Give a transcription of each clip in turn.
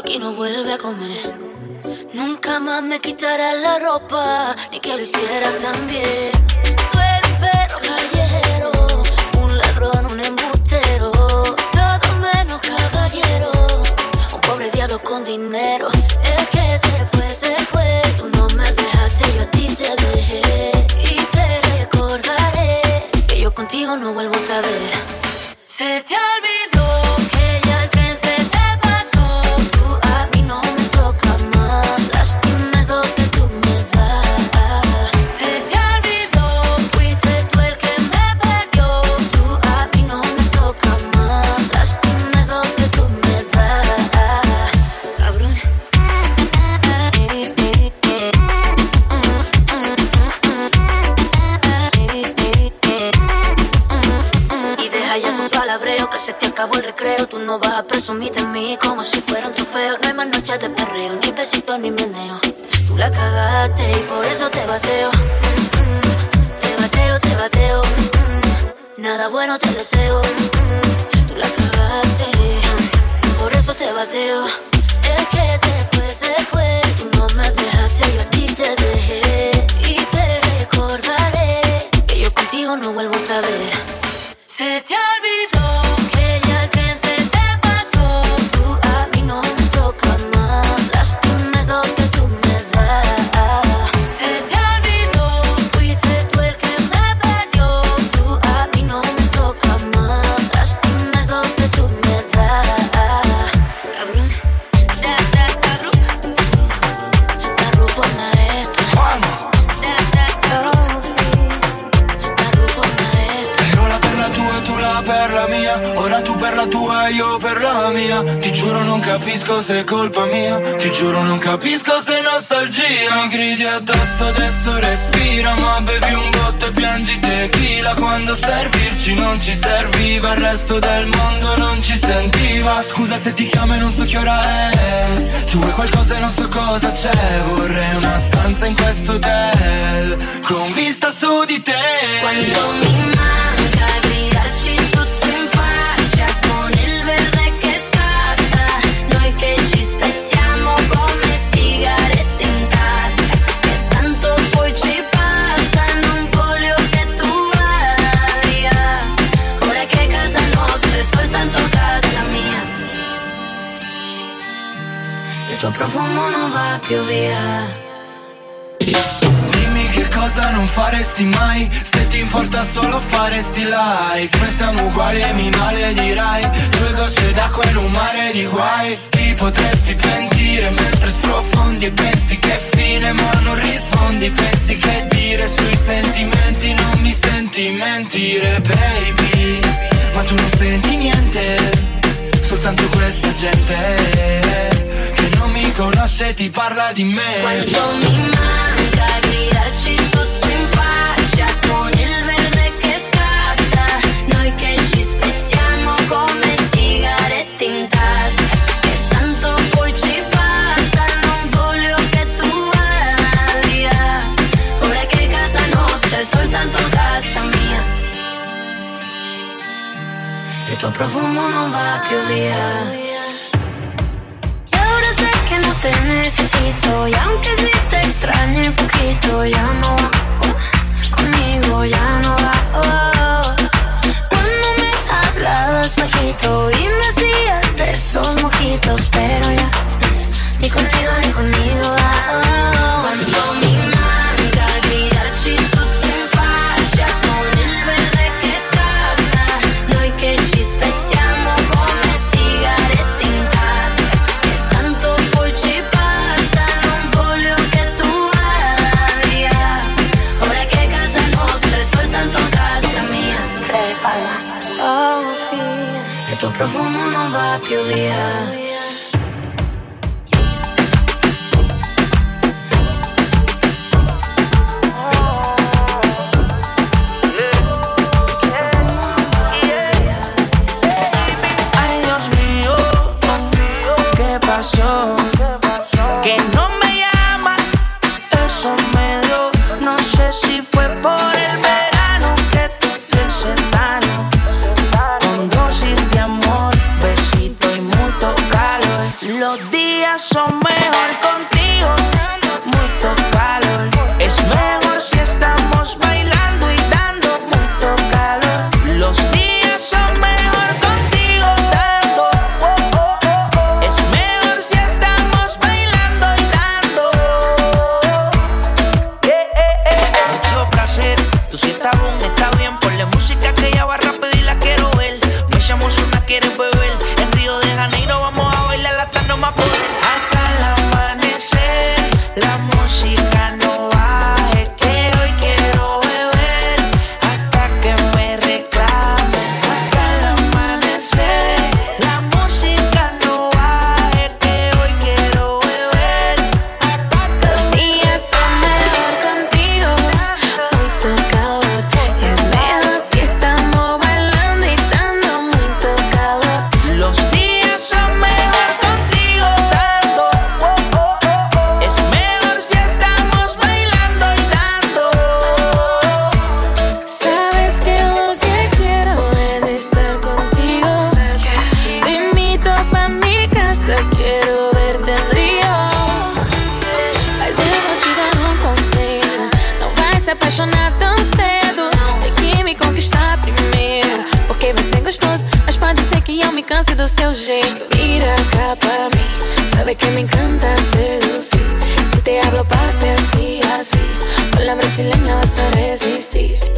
aquí no vuelves a comer. Nunca más me quitarás la ropa, ni que lo hicieras también. Tú eres perro callejero, un ladrón, un embustero. Todo menos caballero, un pobre diablo con dinero. El que se fue, se fue. Tú no me dejaste, yo a ti te dejé. Y te recordaré que yo contigo no vuelvo otra vez. Se te olvidó no vas a presumir de mí como si fuera un trofeo. No hay más noches de perreo, ni besito ni meneo. Tú la cagaste y por eso te bateo. Mm, mm. Te bateo, te bateo. Mm. Nada bueno te deseo. Tú la cagaste, por eso te bateo. El que se fue, se fue. Tú no me dejaste, yo a ti te dejé. Y te recordaré que yo contigo no vuelvo otra vez. Se te olvidó io per la mia. Ti giuro non capisco se è colpa mia. Ti giuro non capisco se è nostalgia. Mi gridi addosso adesso respira. Ma bevi un botto e piangi tequila. Quando servirci non ci serviva. Il resto del mondo non ci sentiva. Scusa se ti chiamo e non so che ora è. Tu vuoi qualcosa e non so cosa c'è. Vorrei una stanza in questo hotel Con vista su di te. Quanto mi manca tuo profumo non va più via. Dimmi che cosa non faresti mai Se ti importa solo faresti like. Noi siamo uguali e mi maledirai Due gocce d'acqua in un mare di guai. Ti potresti pentire mentre sprofondi E pensi che fine ma non rispondi Pensi che dire sui sentimenti Non mi senti mentire baby. Ma tu non senti niente Soltanto questa gente Che non mi conosce e ti parla di me Quanto mi manca gridarci tutto in faccia con il verde che scatta, noi che ci spezziamo come sigarette in tasca, che tanto poi ci passa, non voglio che tu vada via, ora che casa nostra è soltanto casa mia, il tuo profumo non va più via. Ahora sé que no te necesito Y aunque sí te extrañe poquito Ya no va Conmigo ya no va oh. Cuando me hablabas bajito Y me hacías esos mojitos Pero ya Ni contigo ni conmigo va oh. Va possa resistir.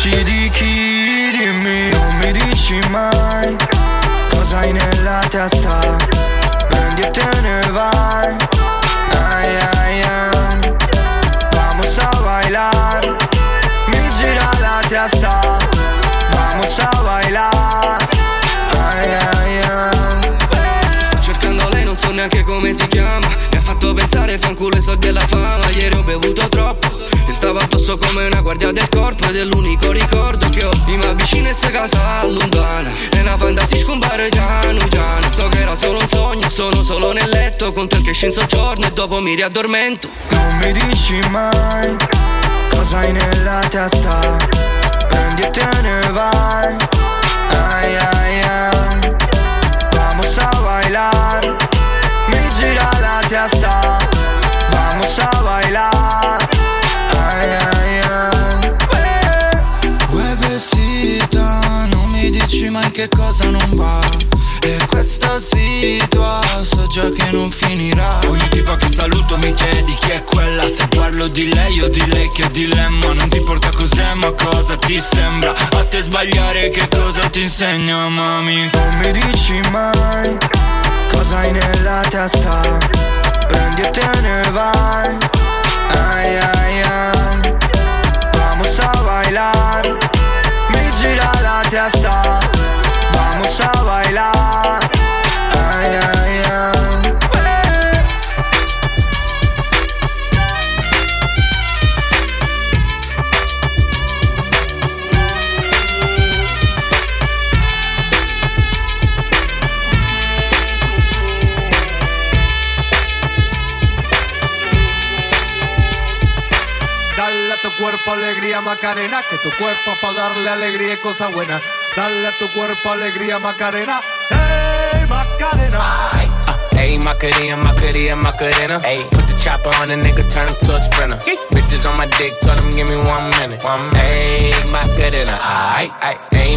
Lamentarci di? Dimmi, non mi dici mai cosa hai nella testa. Prendi e te ne vai. Ay, ay, ay. Vamos a bailar. Mi gira la testa. Vamos a bailar. Ay, ay, ay. Neanche come si chiama Mi ha fatto pensare fanculo i soldi e la fama Ieri ho bevuto troppo E stavo addosso come una guardia del corpo Ed è l'unico ricordo che ho Mi avvicina e se casa allontana E una fantasia scompare piano piano So che era solo un sogno Sono solo nel letto Conto il che in soggiorno E dopo mi riaddormento Non mi dici mai cosa hai nella testa. Prendi e te ne vai. Ay, ay, ay. Vamos a bailar. Gira la testa. Vamos a bailar. Ay, ay, ay. Webesita, non mi dici mai che cosa non va. E questa situazione so già che non finirà. Ogni tipo che saluto mi chiedi chi è quella. Se parlo di lei o di lei che dilemma. Non ti importa cos'è, ma cosa ti sembra? A te sbagliare che cosa ti insegna, mami? Non mi dici mai cosa hai nella testa. Prendi e te ne vai. Ay, ay, ay. Vamos a bailar. Mi gira la testa. Cuerpo alegría Macarena, que tu cuerpo para darle alegría y cosas buenas. Dale a tu cuerpo alegría Macarena, hey Macarena. Ayy, Macarena, Macarena, Macarena. Ayy, put the chopper on a nigga, turn him to a sprinter. Bitches on my dick, told him give me one minute. One minute. Ayy, Macarena, aight, aight. Ayy,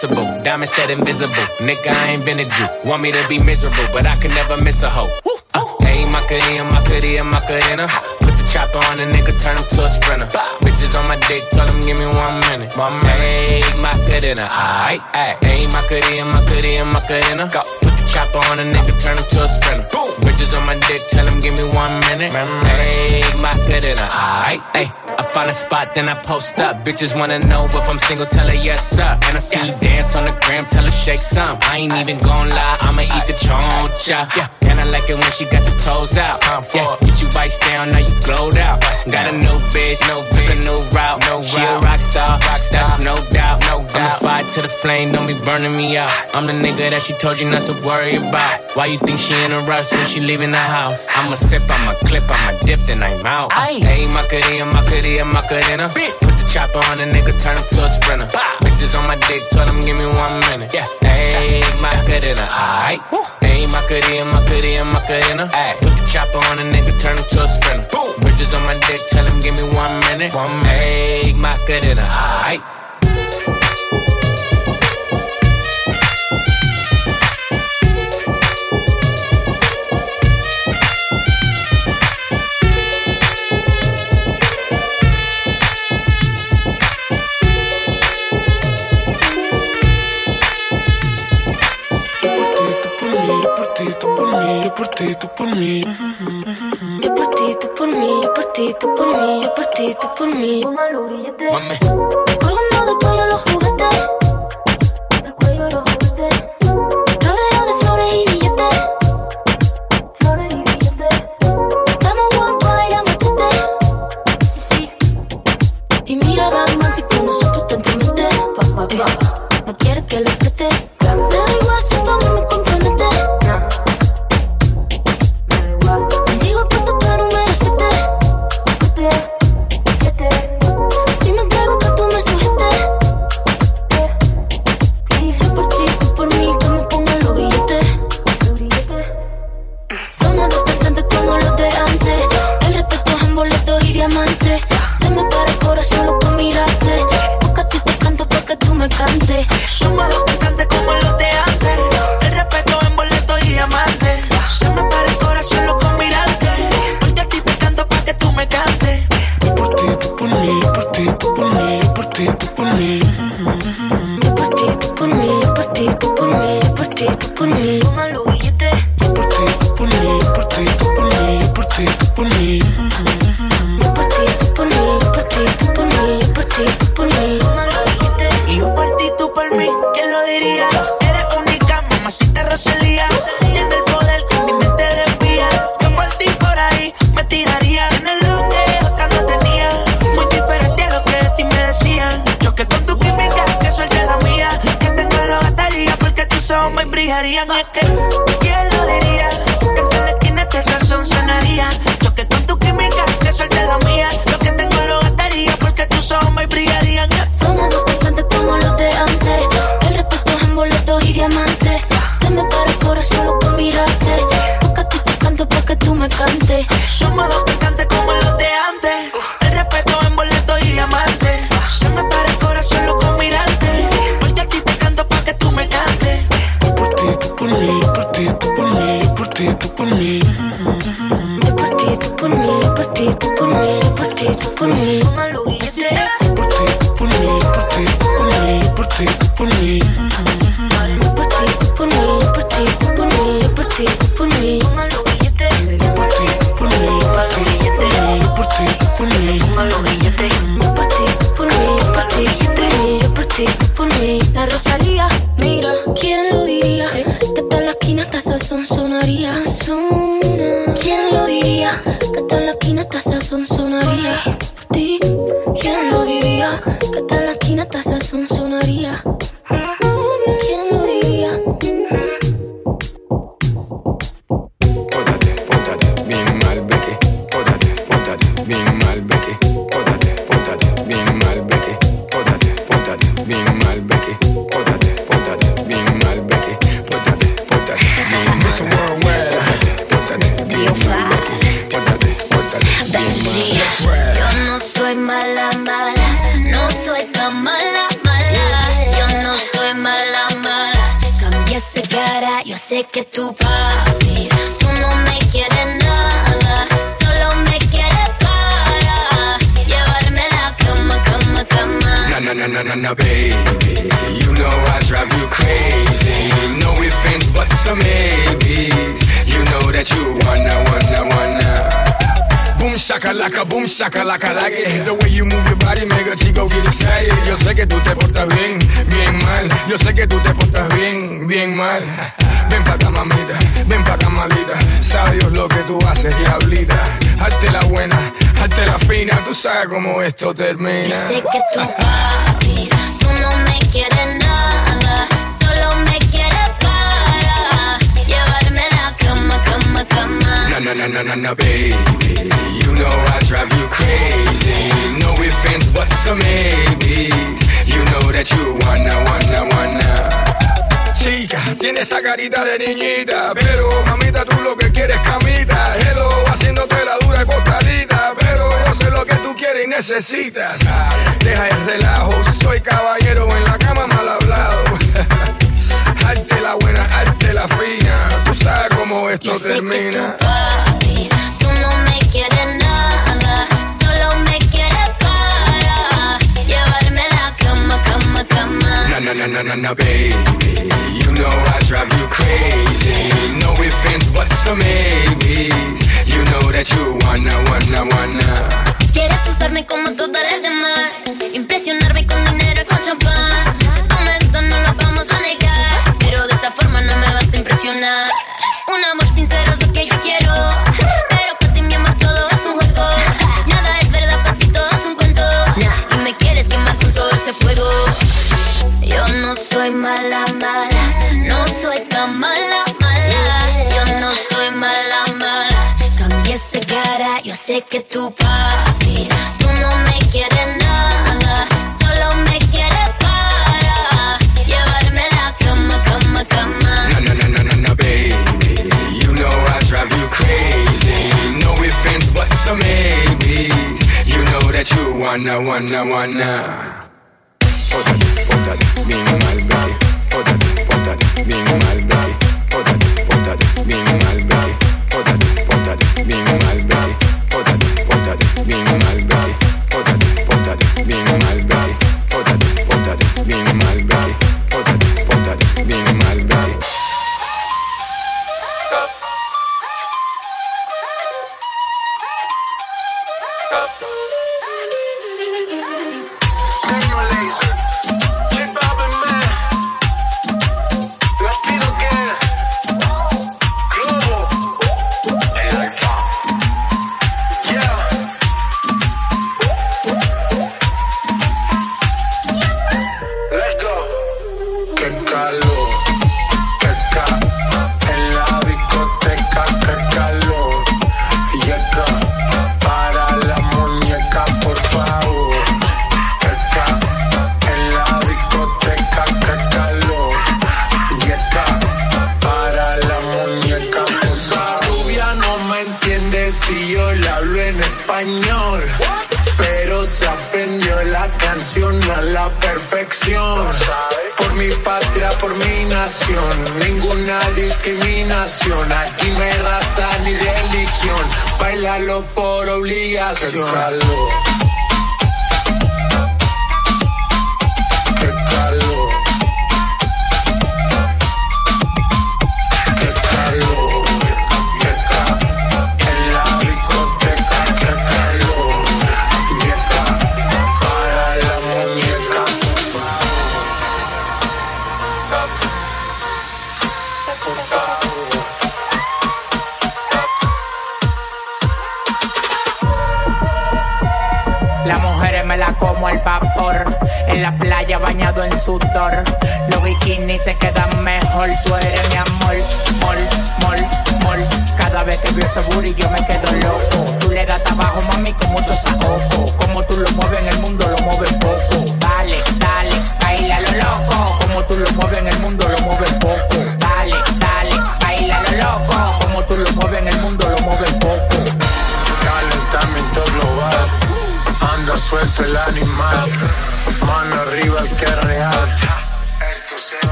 Diamond said invisible. Nigga, I ain't been a Jew. Want me to be miserable, but I can never miss a hoe. Uh, hey, Macarena, Macarena, Macarena. Put the chopper on a nigga, turn him to a sprinter. Bitches on my dick, tell him give me one minute. One minute. Hey, Macarena, aight, aight. Hey, Macarena, Macarena, Macarena. Go. Put the chopper on a nigga, turn him to a sprinter. Boom. Bitches on my dick, tell him give me one minute. Hey, Macarena, aight, aight. I find a spot, then I post up. Bitches wanna know if I'm single, tell her yes, sir. And I see you dance on the gram, tell her shake some. I ain't even gon' lie, I'ma eat the choncha. Yeah. And I like it when she got the toes out. Yeah, get you bites down, now you glowed out. Got a new bitch, no took a new route. No she a rock star, rock star, that's no doubt. No doubt. I'm a fire to the flame, don't be burning me out. I'm the nigga that she told you not to worry about. Why you think she in a rush when she leaving the house? I'ma sip, I'ma clip, I'ma dip, then I'm out. Hey, Macarena, Macarena, Macarena. Put the chopper on a nigga, turn him to a sprinter. Bitches on my dick, tell him give me one minute. Yeah, hey, Macarena, aight. Hey, Macarena, Macarena, Macarena. Ay, put the chopper on a nigga, turn him to a sprinter. Boom. Bitches on my dick, tell him give me one minute. One minute. Hey, Macarena, aight. Ti, tú por mí. Yo por ti, tú por mí, yo por ti, tú por mí, yo por ti, tú por mí. Mami. Colgando del cuello los Somos dos cantantes como los de antes. El respeto en boleto y diamante. Se me para el corazón loco mirarte. Porque a ti te canto para que tú me cantes. Yo por ti, tú por mí, yo por ti, tú por mí, yo por ti, tú por mí. Yo por ti, tú por mí, por ti, tú por mí, por ti, tú por mí. Por ti, tú por mí, yo por ti, tú por mí, yo por ti, tú por mí. magia. Shakalaka, like it. The way you move your body make a chico get excited. Yo sé que tú te portas bien, bien mal. Yo sé que tú te portas bien, bien mal. Ven pa' acá, mamita, ven pa' acá, malita. Sabe lo que tú haces, diablita. Hazte la buena, hazte la fina. Tú sabes cómo esto termina. Yo sé que tu papi, Na na na baby. You know I drive you crazy. No offense, but some maybes. You know that you wanna, wanna, wanna. Chica, tiene esa carita de niñita, pero mamita tú lo que quieres es camita. Hello, haciéndote la dura y postalita, pero yo sé lo que tú quieres y necesitas. Deja el relajo, soy caballero en la cama mal hablado. Hazte la buena, hazte la fina. Tú sabes cómo esto Yo sé que termina. Na na na na na na, baby. You know I drive you crazy. No offense, but some maybes. You know that you wanna, wanna, wanna. Quieres usarme como todas las demás, impresionarme con dinero y con champán. Honesto no lo vamos a negar, pero de esa forma no me vas a impresionar. Un amor sincero es lo que yo quiero, pero para ti mi amor todo es un juego. Nada es verdad, para ti todo es un cuento. Y me quieres quemar con todo ese fuego. Yo no soy mala, mala, no soy tan mala, mala. Yo no soy mala, mala. Cambié esa cara, yo sé que tu papi, tú no me quieres nada, solo me quieres para llevarme la cama, cama, cama. Na na na na na na, baby. You know I drive you crazy. No offense, but some maybes. You know that you wanna, wanna, wanna potade, bem malbec, potade, potade, bem malbec, potade, potade, bem malbec, potade, potade, bem malbec, potade, potade, bem malbec, potade, potade, bem malbec, potade, potade, bem malbec, potade, potade, bem malbec. Stimulation.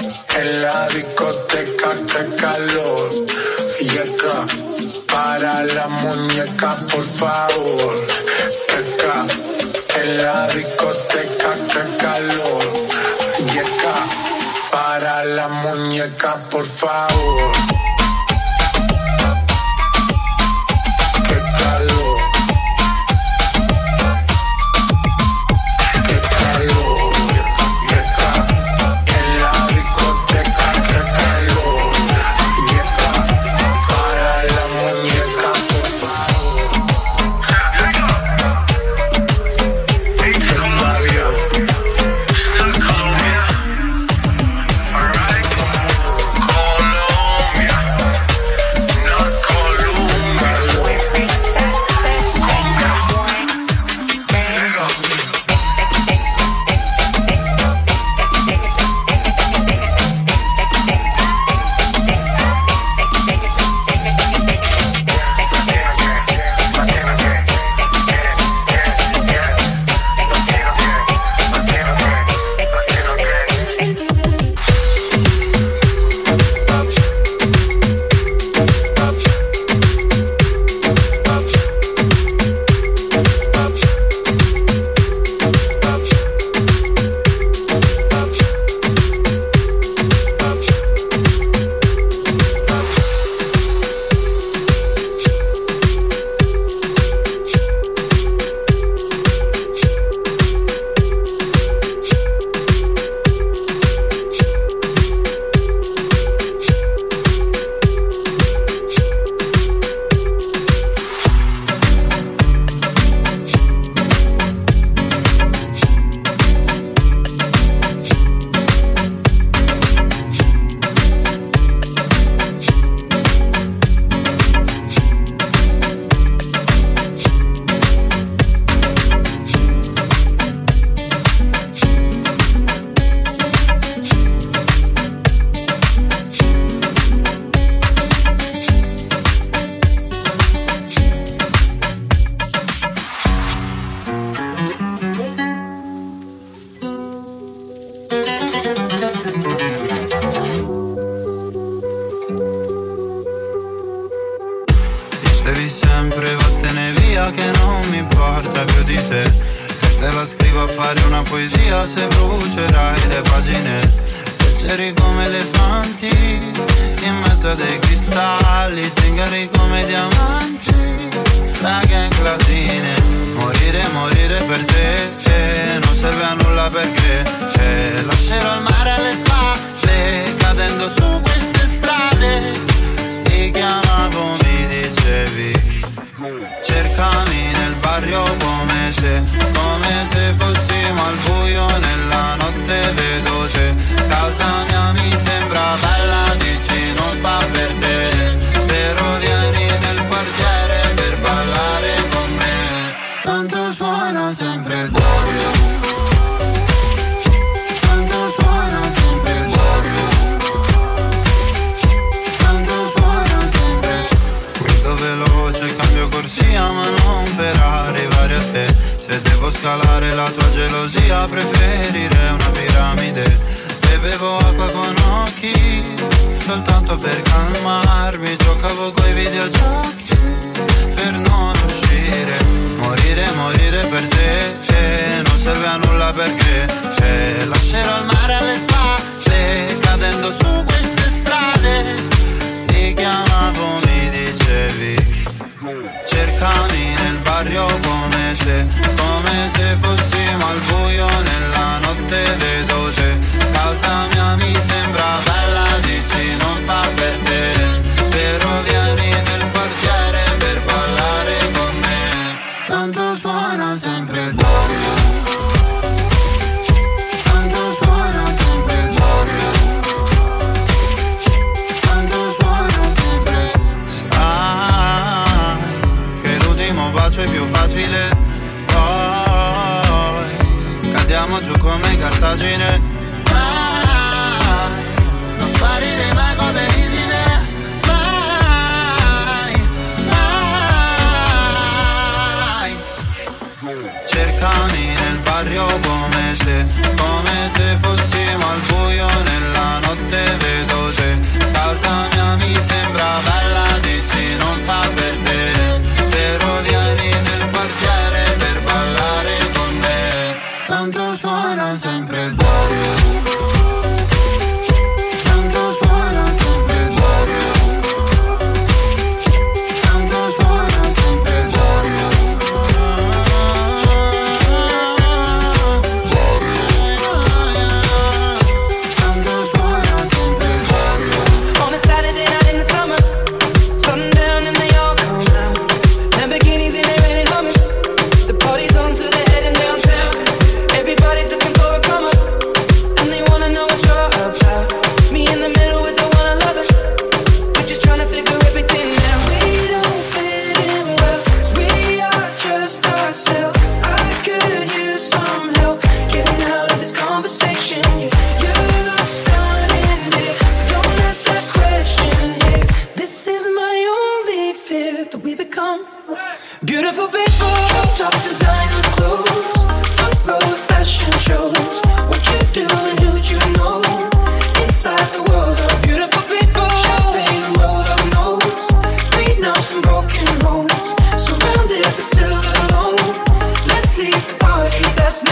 En la discoteca que calor. Y acá, para la muñeca, por favor. Acá, en la discoteca que calor. Y acá, para la muñeca, por favor.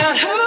That's who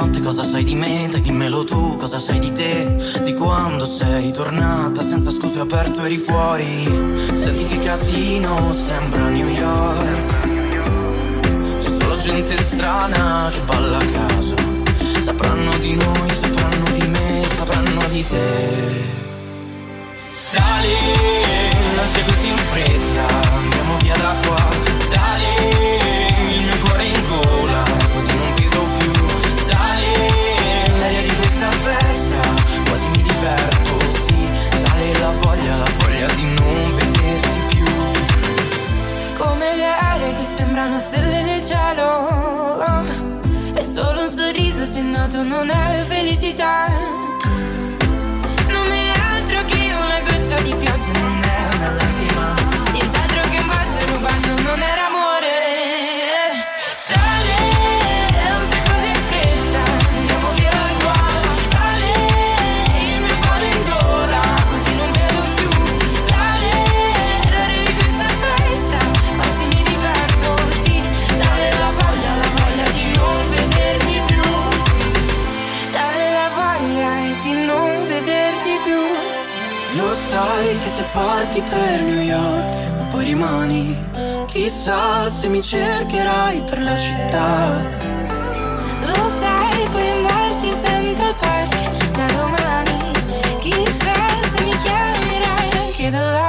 notte cosa sai di me? Dai dimmelo tu, cosa sai di te? Di quando sei tornata senza scuse aperto eri fuori. Senti che casino, sembra New York. C'è solo gente strana che balla a caso. Sapranno di noi, sapranno di me, sapranno di te. Sali, non seguiti in fretta, andiamo via da qua. sembrano stelle nel cielo. Oh, è solo un sorriso accennato, non è felicità. parti per New York, poi rimani. Chissà se mi cercherai per la città. Lo sai, puoi andarci sempre al parco da domani. Chissà se mi chiamerai anche da là.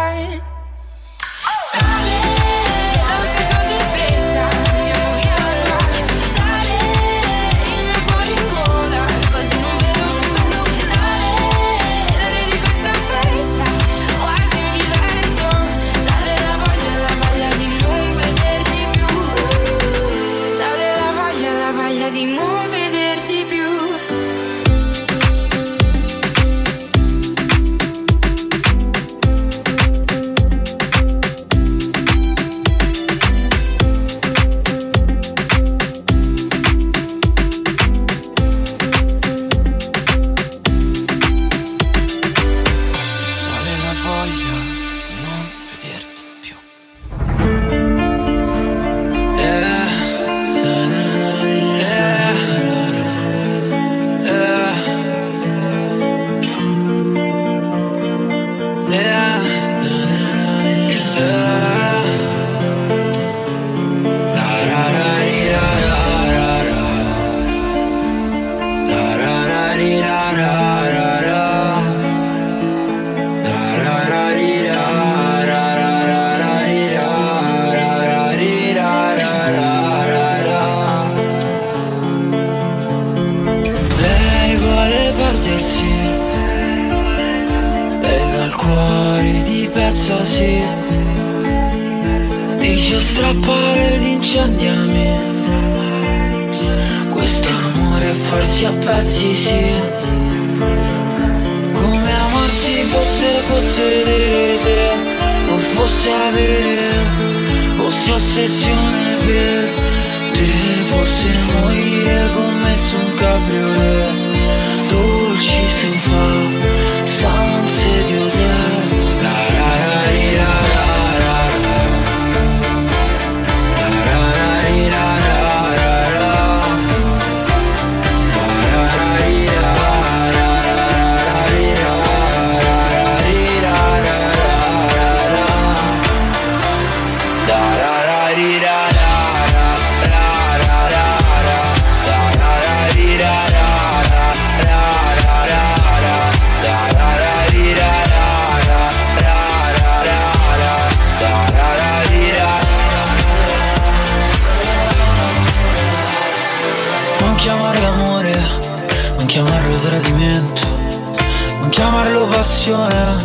chiamarlo passione,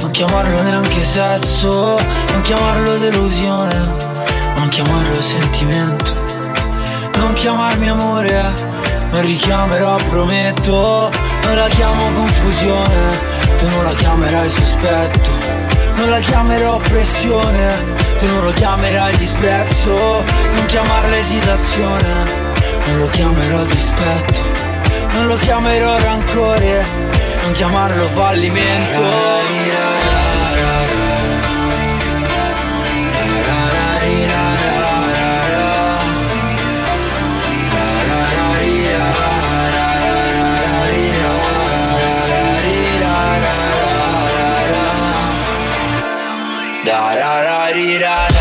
non chiamarlo neanche sesso, non chiamarlo delusione, non chiamarlo sentimento, non chiamarmi amore, non richiamerò, prometto, non la chiamo confusione, tu non la chiamerai sospetto, non la chiamerò pressione, tu non lo chiamerai disprezzo, non chiamarla esitazione, non lo chiamerò dispetto, non lo chiamerò rancore non chiamarlo fallimento Da da da di da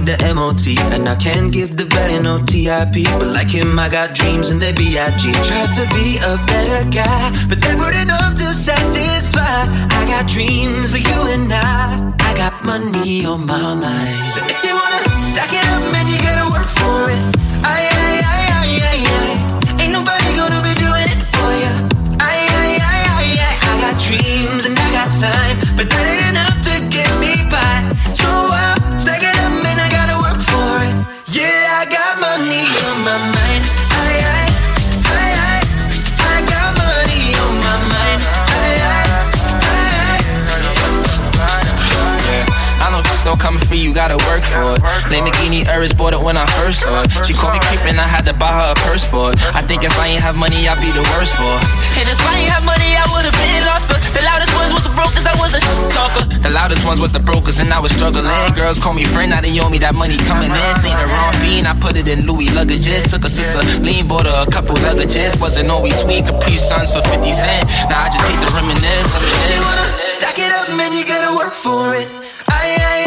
need the MOT. And I can't give the better no TIP. But like him, I got dreams and they B.I.G. Tried to be a better guy, but they weren't enough to satisfy. I got dreams for you and I. I got money on my mind. So if you wanna stack it up, man, you gotta work for it. Aye, aye, aye, aye, aye, aye. Ain't nobody gonna be doing it for you. Aye, aye, aye, aye, aye. I got dreams and I got time, mind. Coming for you, gotta work for it. Lamborghini Urus bought it when I first saw it. She called me creepin', I had to buy her a purse for it. I think if I ain't have money, I'd be the worst for it. And if I ain't have money, I would've been lost. But the loudest ones was the brokers, I was a talker. The loudest ones was the brokers, and I was struggling. Girls call me friend, now they owe me that money coming in. Ain't the wrong fiend, I put it in Louis luggages. Took a sister, lean, bought her a couple luggages. Wasn't always sweet, Capri Suns for 50 cent. Now I just hate to reminisce. If you wanna stack it up, man, you gotta work for it. I, aye,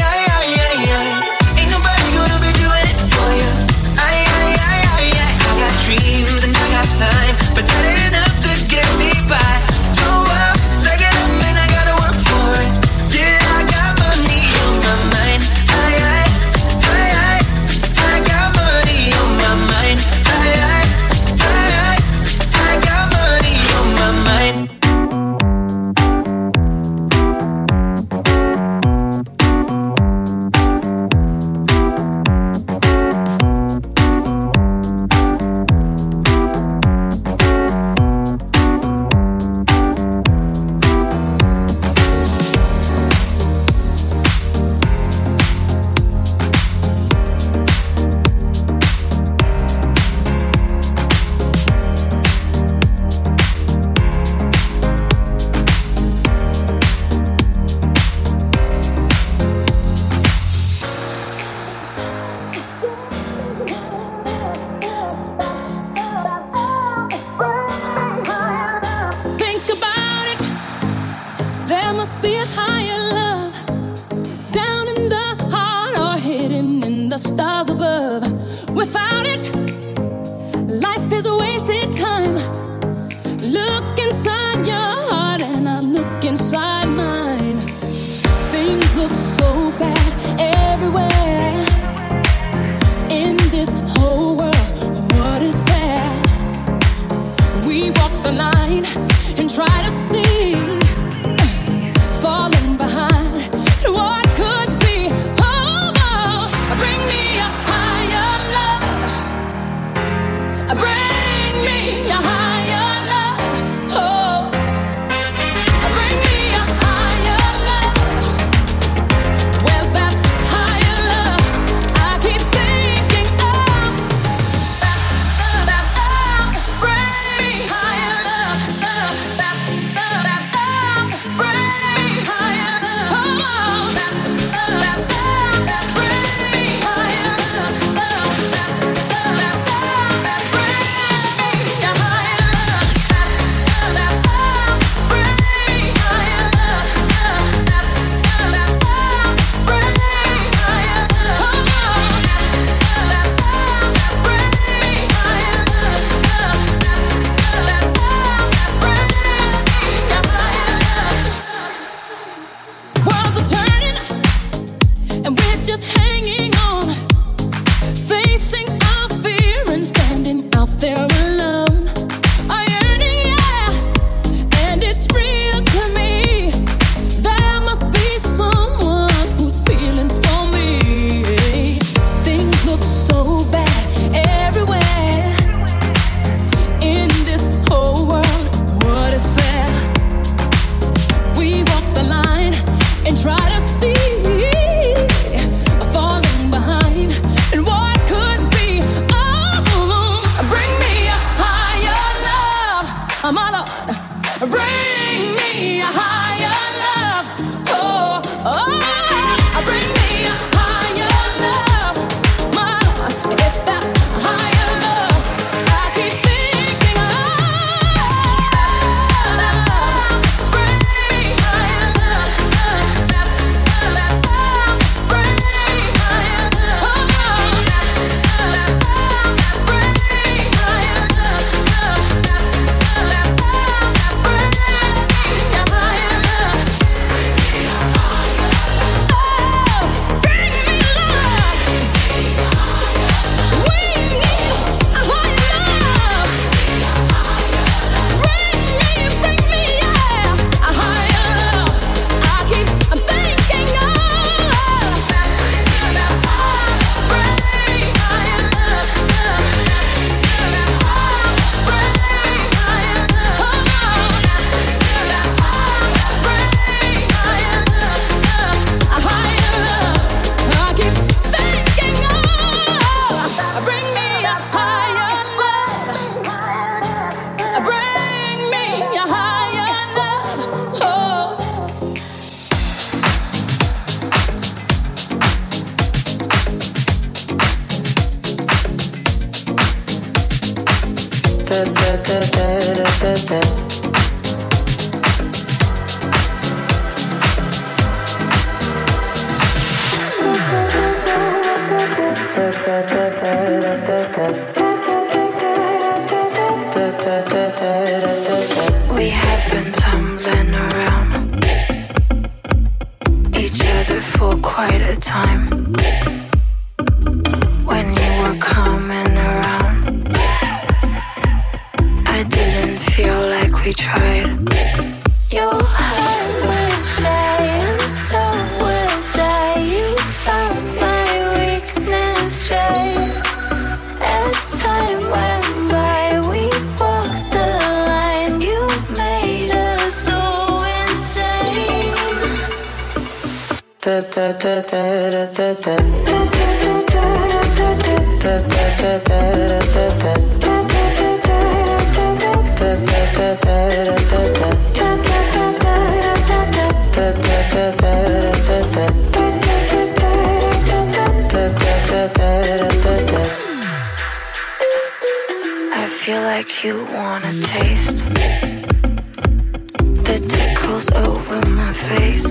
together for quite a time. When you were coming around, I didn't feel like we tried. Your heart was shy. I feel like you wanna taste the tickles over my face.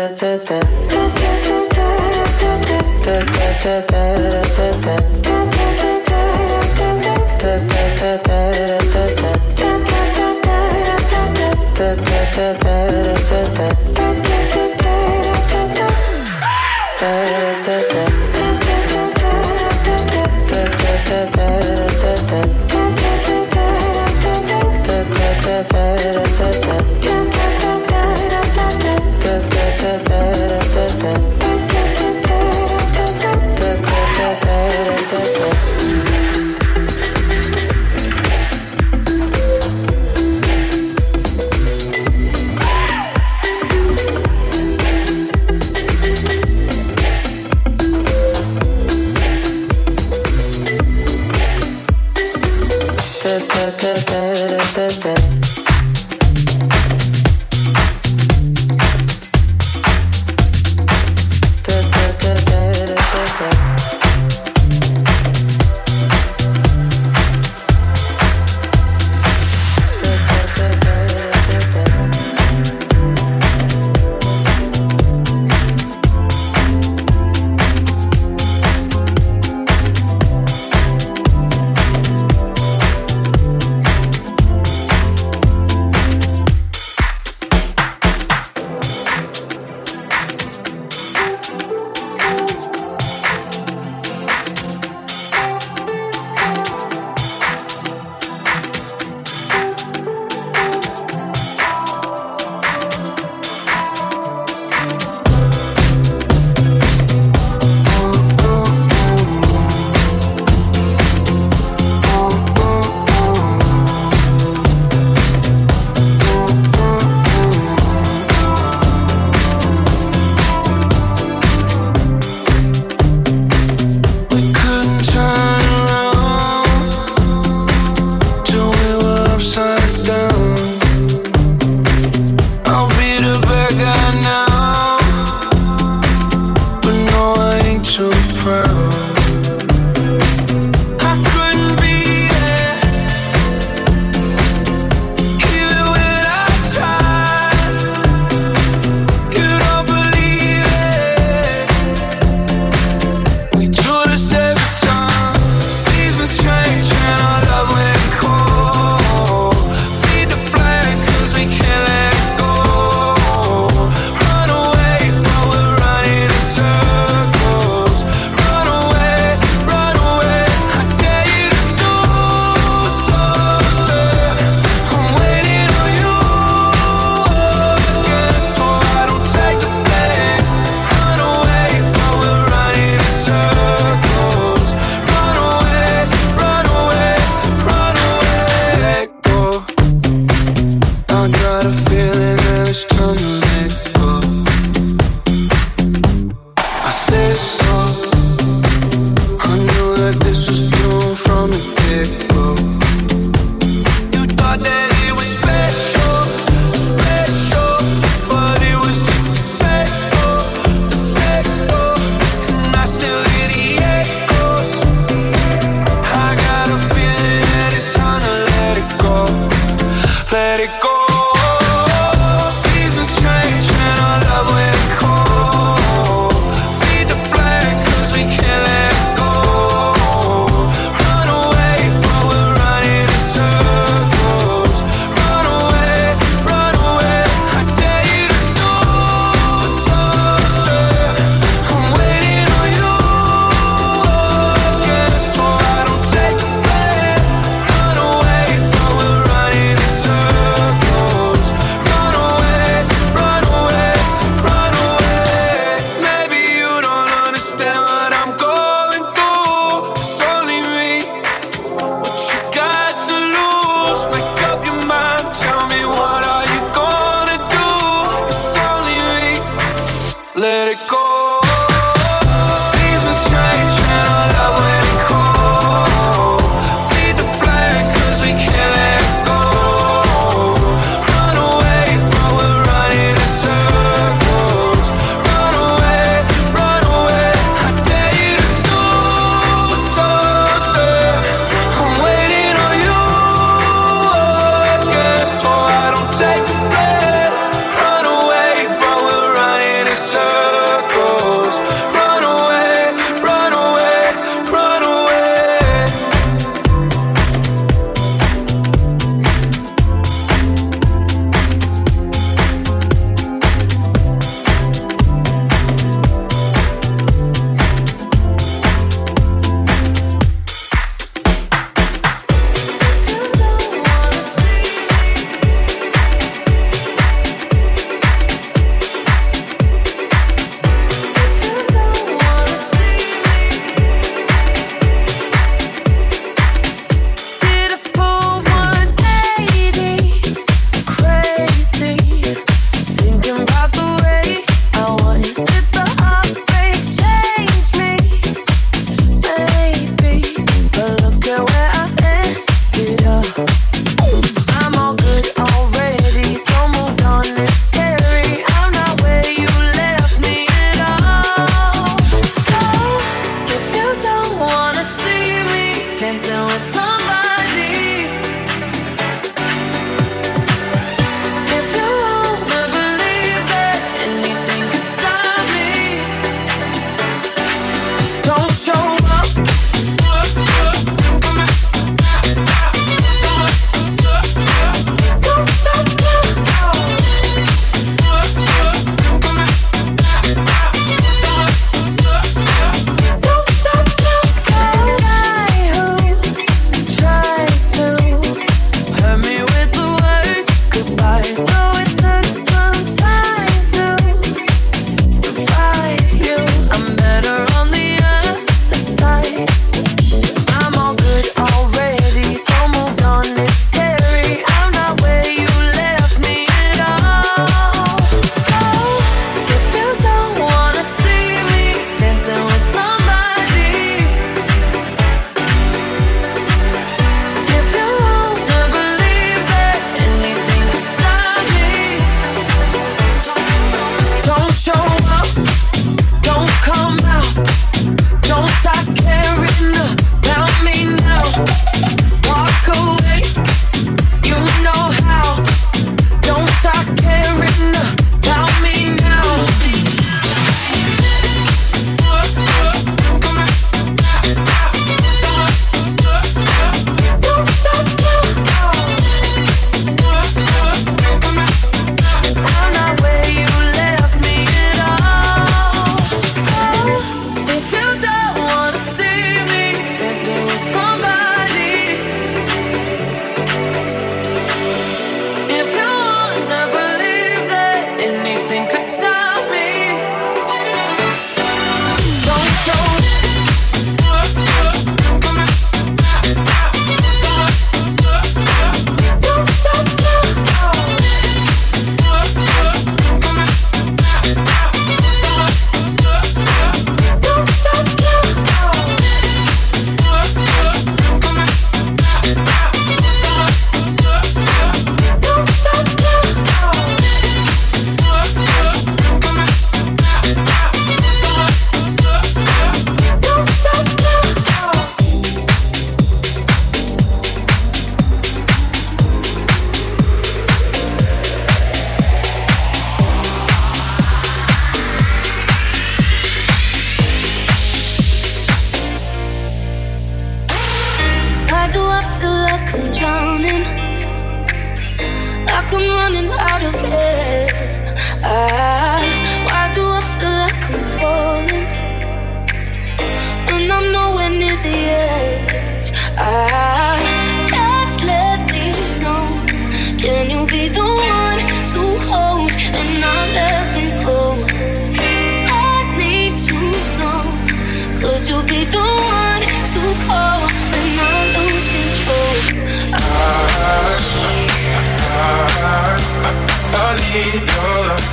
need your love.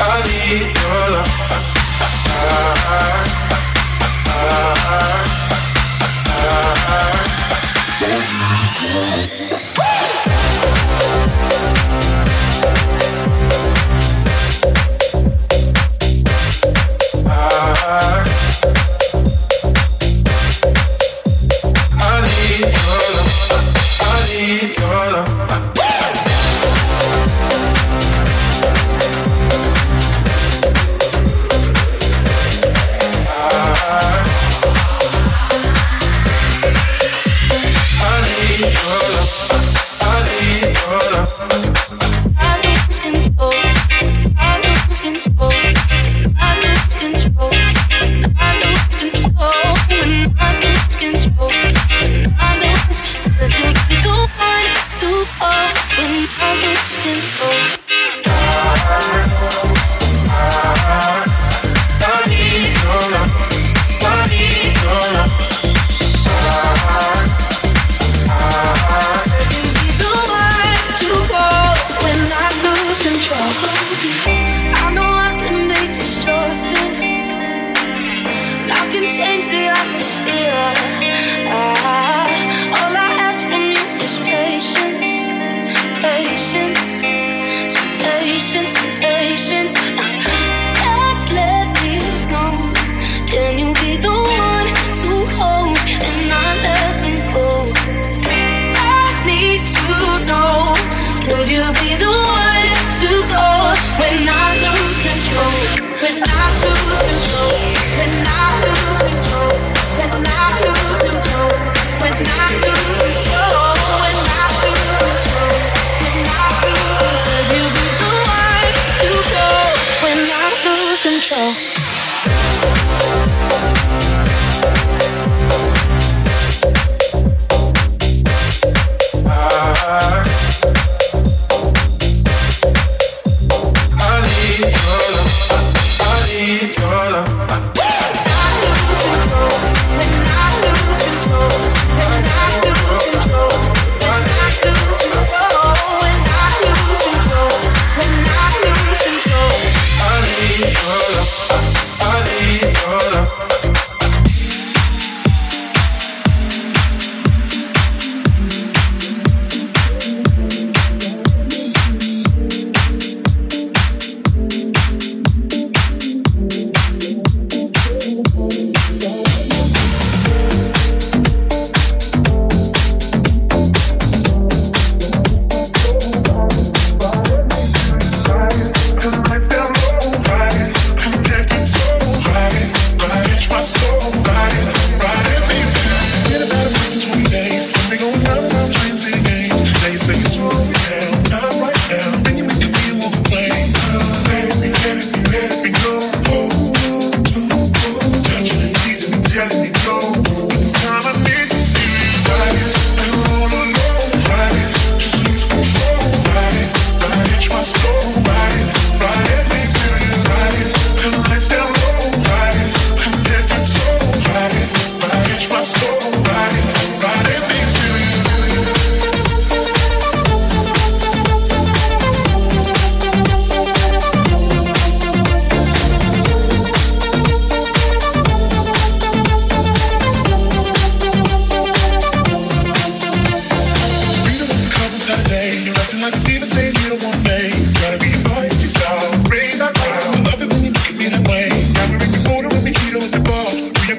I need your love. I, I, I, I, I, I, I, I, I, I, I, I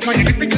like you